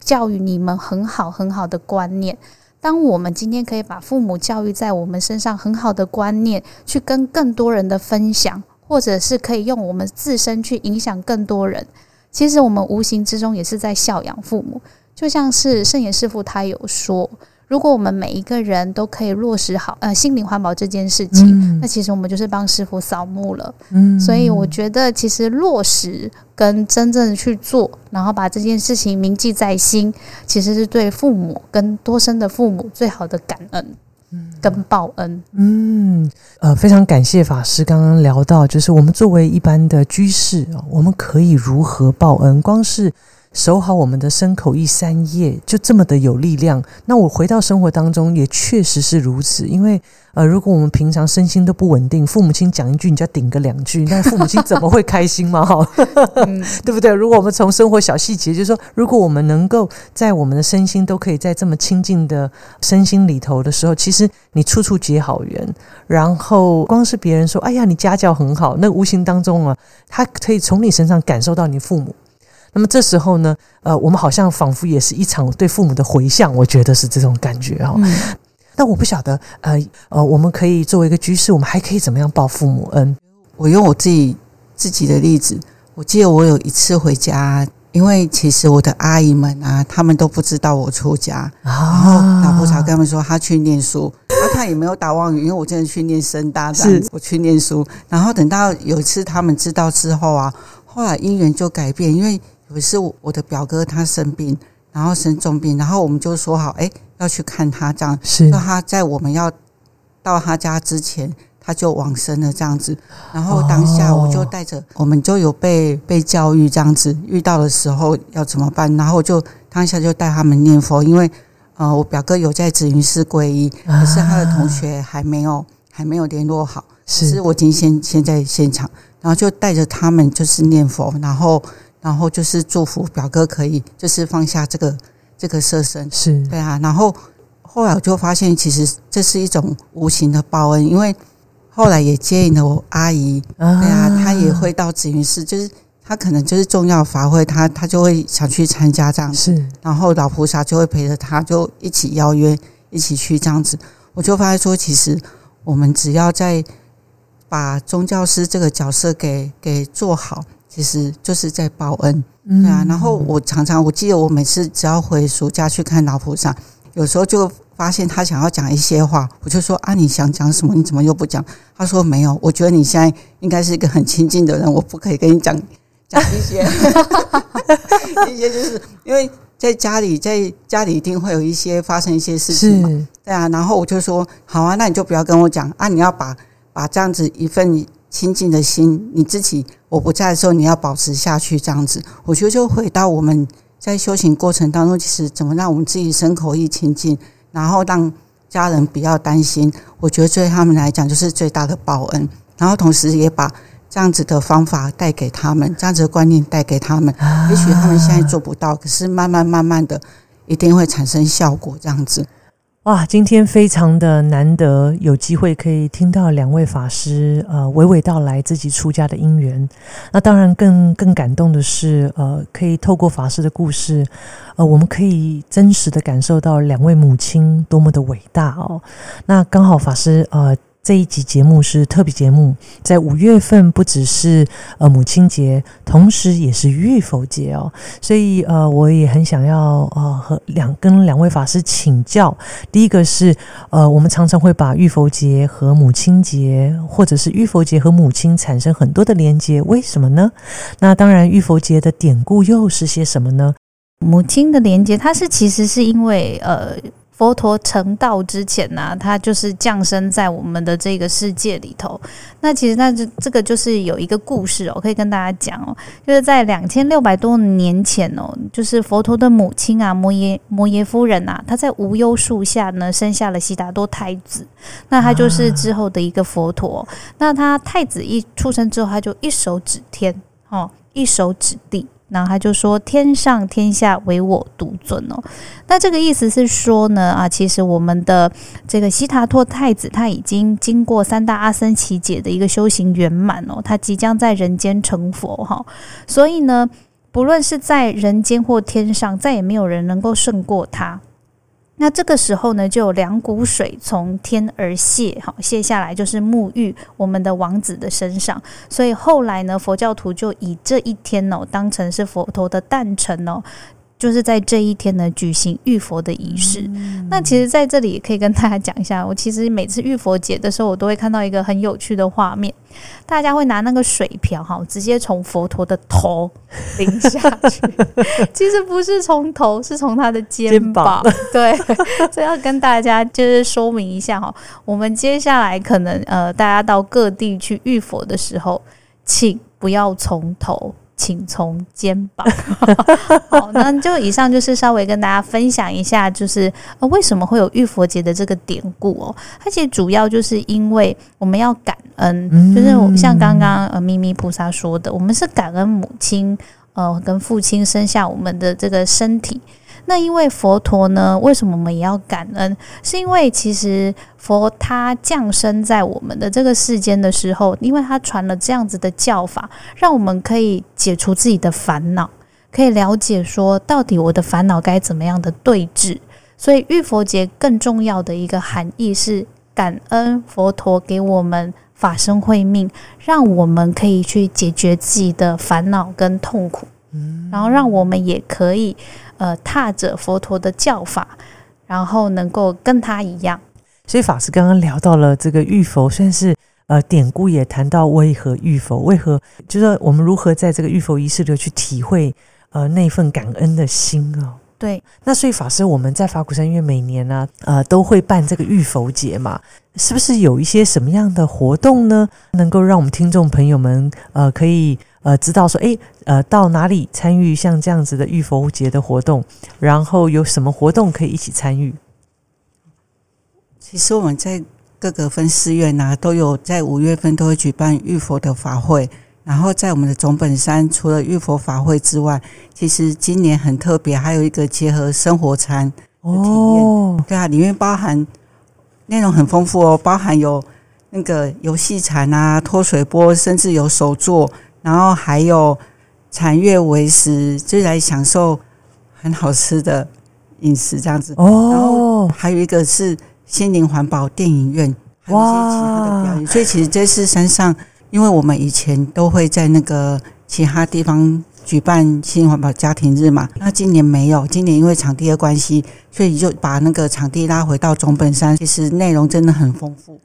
教育你们很好很好的观念。当我们今天可以把父母教育在我们身上很好的观念，去跟更多人的分享，或者是可以用我们自身去影响更多人，其实我们无形之中也是在孝养父母。就像是圣严师傅他有说，如果我们每一个人都可以落实好呃心灵环保这件事情，那其实我们就是帮师傅扫墓了。嗯，所以我觉得其实落实跟真正去做，然后把这件事情铭记在心，其实是对父母跟多生的父母最好的感恩，跟报恩。嗯，呃，非常感谢法师刚刚聊到，就是我们作为一般的居士啊，我们可以如何报恩？光是。守好我们的身口意三业，就这么的有力量。那我回到生活当中，也确实是如此。因为呃，如果我们平常身心都不稳定，父母亲讲一句，你就要顶个两句，那父母亲怎么会开心嘛？哈，对不对？如果我们从生活小细节，就是说，如果我们能够在我们的身心都可以在这么亲近的身心里头的时候，其实你处处结好缘。然后光是别人说，哎呀，你家教很好，那无形当中啊，他可以从你身上感受到你父母。那么这时候呢，呃，我们好像仿佛也是一场对父母的回向，我觉得是这种感觉哈。但我不晓得，呃呃，我们可以作为一个居士，我们还可以怎么样报父母恩？我用我自己自己的例子，我记得我有一次回家，因为其实我的阿姨们啊，他们都不知道我出家，然后老婆才跟他们说他去念书，那他也没有打妄语，因为我真的去念深大，是我去念书。然后等到有一次他们知道之后啊，后来姻缘就改变，因为。有是我的表哥他生病，然后生重病，然后我们就说好，哎，要去看他这样。是，那他在我们要到他家之前，他就往生了这样子。然后当下我就带着，我们就有被被教育这样子，遇到的时候要怎么办？然后就当下就带他们念佛，因为呃，我表哥有在紫云寺皈依，可是他的同学还没有还没有联络好。是，我今天先先在现场，然后就带着他们就是念佛，然后。然后就是祝福表哥可以，就是放下这个这个色身，是对啊。然后后来我就发现，其实这是一种无形的报恩，因为后来也接应了我阿姨，对啊，她也会到紫云寺，就是她可能就是重要法会，她她就会想去参加这样子。然后老菩萨就会陪着她，就一起邀约一起去这样子。我就发现说，其实我们只要在把宗教师这个角色给给做好。其实就是在报恩，对啊。然后我常常，我记得我每次只要回暑假去看老菩萨，有时候就发现他想要讲一些话，我就说啊，你想讲什么？你怎么又不讲？他说没有，我觉得你现在应该是一个很亲近的人，我不可以跟你讲讲一些 一些，就是因为在家里，在家里一定会有一些发生一些事情嘛，对啊。然后我就说好啊，那你就不要跟我讲啊，你要把把这样子一份。亲近的心，你自己我不在的时候，你要保持下去，这样子。我觉得就回到我们在修行过程当中，其实怎么让我们自己身口意清净，然后让家人不要担心。我觉得对他们来讲，就是最大的报恩。然后同时也把这样子的方法带给他们，这样子的观念带给他们。也许他们现在做不到，可是慢慢慢慢的，一定会产生效果。这样子。哇，今天非常的难得，有机会可以听到两位法师呃娓娓道来自己出家的因缘。那当然更更感动的是，呃，可以透过法师的故事，呃，我们可以真实的感受到两位母亲多么的伟大哦。那刚好法师呃。这一集节目是特别节目，在五月份不只是呃母亲节，同时也是玉佛节哦，所以呃我也很想要呃和两跟两位法师请教。第一个是呃我们常常会把玉佛节和母亲节，或者是玉佛节和母亲产生很多的连接，为什么呢？那当然玉佛节的典故又是些什么呢？母亲的连接，它是其实是因为呃。佛陀成道之前呢，他就是降生在我们的这个世界里头。那其实，那这这个就是有一个故事哦，可以跟大家讲哦，就是在两千六百多年前哦，就是佛陀的母亲啊，摩耶摩耶夫人呐，她在无忧树下呢生下了悉达多太子。那他就是之后的一个佛陀。那他太子一出生之后，他就一手指天哦，一手指地。那他就说：“天上天下唯我独尊哦。”那这个意思是说呢，啊，其实我们的这个悉达托太子他已经经过三大阿僧祇劫的一个修行圆满哦，他即将在人间成佛哈。所以呢，不论是在人间或天上，再也没有人能够胜过他。那这个时候呢，就有两股水从天而泻，好泻下来，就是沐浴我们的王子的身上。所以后来呢，佛教徒就以这一天哦，当成是佛陀的诞辰哦。就是在这一天呢，举行浴佛的仪式。那其实，在这里也可以跟大家讲一下，我其实每次浴佛节的时候，我都会看到一个很有趣的画面，大家会拿那个水瓢哈，直接从佛陀的头淋下去。其实不是从头，是从他的肩膀。对，这要跟大家就是说明一下哈。我们接下来可能呃，大家到各地去浴佛的时候，请不要从头。请从肩膀。好，那就以上就是稍微跟大家分享一下，就是呃为什么会有浴佛节的这个典故哦。它其实主要就是因为我们要感恩，就是像刚刚呃咪咪菩萨说的，我们是感恩母亲呃跟父亲生下我们的这个身体。那因为佛陀呢，为什么我们也要感恩？是因为其实佛他降生在我们的这个世间的时候，因为他传了这样子的教法，让我们可以解除自己的烦恼，可以了解说到底我的烦恼该怎么样的对治。所以浴佛节更重要的一个含义是感恩佛陀给我们法身慧命，让我们可以去解决自己的烦恼跟痛苦，然后让我们也可以。呃，踏着佛陀的教法，然后能够跟他一样。所以法师刚刚聊到了这个浴佛，算是呃典故也谈到为何浴佛，为何就是我们如何在这个浴佛仪式里去体会呃那份感恩的心哦。对，那所以法师我们在法鼓山院每年呢呃都会办这个浴佛节嘛，是不是有一些什么样的活动呢？能够让我们听众朋友们呃可以。呃，知道说，诶，呃，到哪里参与像这样子的浴佛节的活动，然后有什么活动可以一起参与？其实我们在各个分寺院呐，都有在五月份都会举办浴佛的法会。然后在我们的总本山，除了浴佛法会之外，其实今年很特别，还有一个结合生活餐的体验。对啊，里面包含内容很丰富哦，包含有那个游戏禅啊、脱水波，甚至有手作。然后还有禅悦为食，就来享受很好吃的饮食这样子。哦，然后还有一个是心灵环保电影院，还有一些其他的表演。所以其实这次山上，因为我们以前都会在那个其他地方举办心灵环保家庭日嘛，那今年没有，今年因为场地的关系，所以就把那个场地拉回到总本山。其实内容真的很丰富。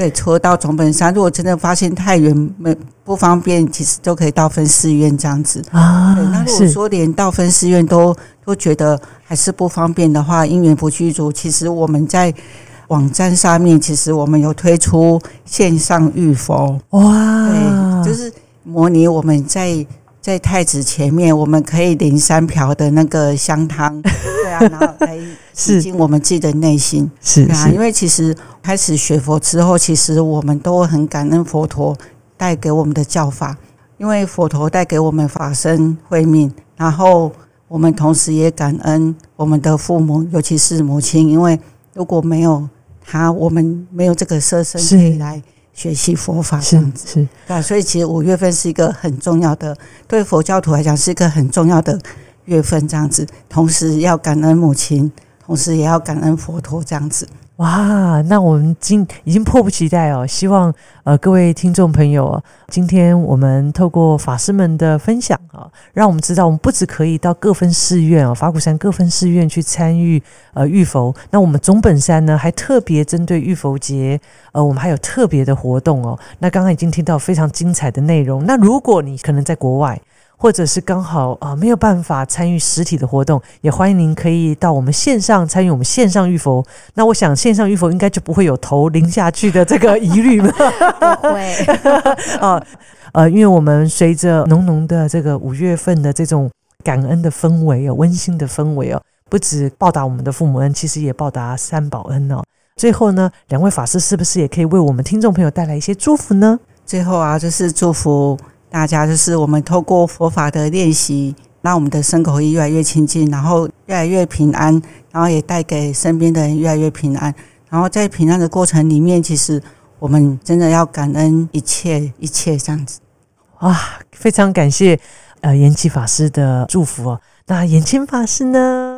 对，除了到总本山，如果真的发现太远没不方便，其实都可以到分寺院这样子啊。对，那如果说连到分寺院都都觉得还是不方便的话，因缘不具足，其实我们在网站上面，其实我们有推出线上预佛哇，对，就是模拟我们在。在太子前面，我们可以淋三瓢的那个香汤，对啊，然后来洗净我们自己的内心，是啊。因为其实开始学佛之后，其实我们都很感恩佛陀带给我们的教法，因为佛陀带给我们法身慧命，然后我们同时也感恩我们的父母，尤其是母亲，因为如果没有他，我们没有这个色身可以来。学习佛法这样子，是对，所以其实五月份是一个很重要的，对佛教徒来讲是一个很重要的月份，这样子。同时要感恩母亲，同时也要感恩佛陀，这样子。哇，那我们今已经迫不及待哦！希望呃各位听众朋友，今天我们透过法师们的分享啊，让我们知道我们不只可以到各分寺院哦，法鼓山各分寺院去参与呃浴佛。那我们总本山呢，还特别针对浴佛节，呃，我们还有特别的活动哦。那刚刚已经听到非常精彩的内容。那如果你可能在国外，或者是刚好啊没有办法参与实体的活动，也欢迎您可以到我们线上参与我们线上浴佛。那我想线上浴佛应该就不会有头淋下去的这个疑虑了。不会啊，呃，因为我们随着浓浓的这个五月份的这种感恩的氛围哦，温馨的氛围哦，不止报答我们的父母恩，其实也报答三宝恩哦。最后呢，两位法师是不是也可以为我们听众朋友带来一些祝福呢？最后啊，就是祝福。大家就是我们透过佛法的练习，让我们的生口意越来越亲近，然后越来越平安，然后也带给身边的人越来越平安。然后在平安的过程里面，其实我们真的要感恩一切一切这样子。哇，非常感谢呃延吉法师的祝福哦。那延青法师呢？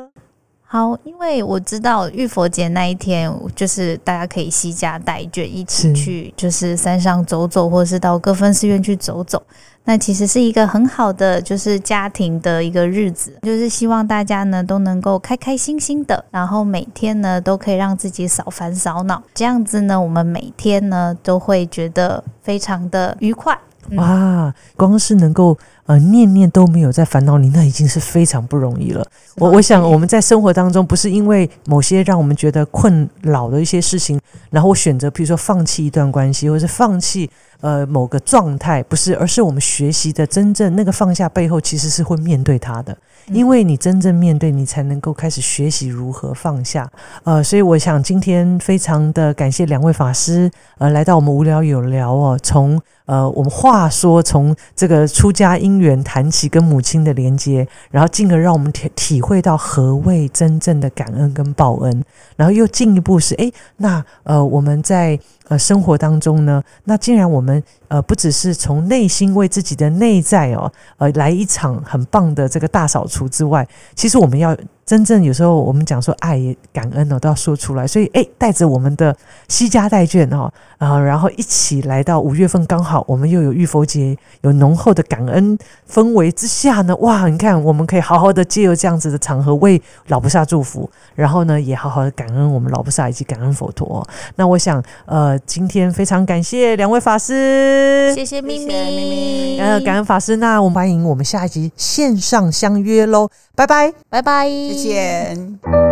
好，因为我知道玉佛节那一天，就是大家可以惜家带眷一起去，就是山上走走，或者是到各分寺院去走走。那其实是一个很好的，就是家庭的一个日子，就是希望大家呢都能够开开心心的，然后每天呢都可以让自己少烦少恼，这样子呢，我们每天呢都会觉得非常的愉快。哇，光是能够呃念念都没有在烦恼里，那已经是非常不容易了。我我想我们在生活当中，不是因为某些让我们觉得困扰的一些事情，然后选择，比如说放弃一段关系，或者是放弃呃某个状态，不是，而是我们学习的真正那个放下背后，其实是会面对它的。因为你真正面对，你才能够开始学习如何放下。呃，所以我想今天非常的感谢两位法师，呃，来到我们无聊有聊哦，从。呃，我们话说从这个出家因缘谈起，跟母亲的连接，然后进而让我们体体会到何谓真正的感恩跟报恩，然后又进一步是，哎，那呃，我们在呃生活当中呢，那既然我们呃不只是从内心为自己的内在哦，呃来一场很棒的这个大扫除之外，其实我们要。真正有时候我们讲说爱感恩哦，都要说出来。所以，哎，带着我们的西家带眷哦，啊，然后一起来到五月份，刚好我们又有玉佛节，有浓厚的感恩氛围之下呢，哇，你看，我们可以好好的借由这样子的场合为老菩萨祝福，然后呢，也好好的感恩我们老菩萨以及感恩佛陀。那我想，呃，今天非常感谢两位法师师，谢谢咪咪，呃，感恩法师。那我们欢迎我们下一集线上相约喽，拜拜，拜拜。再见。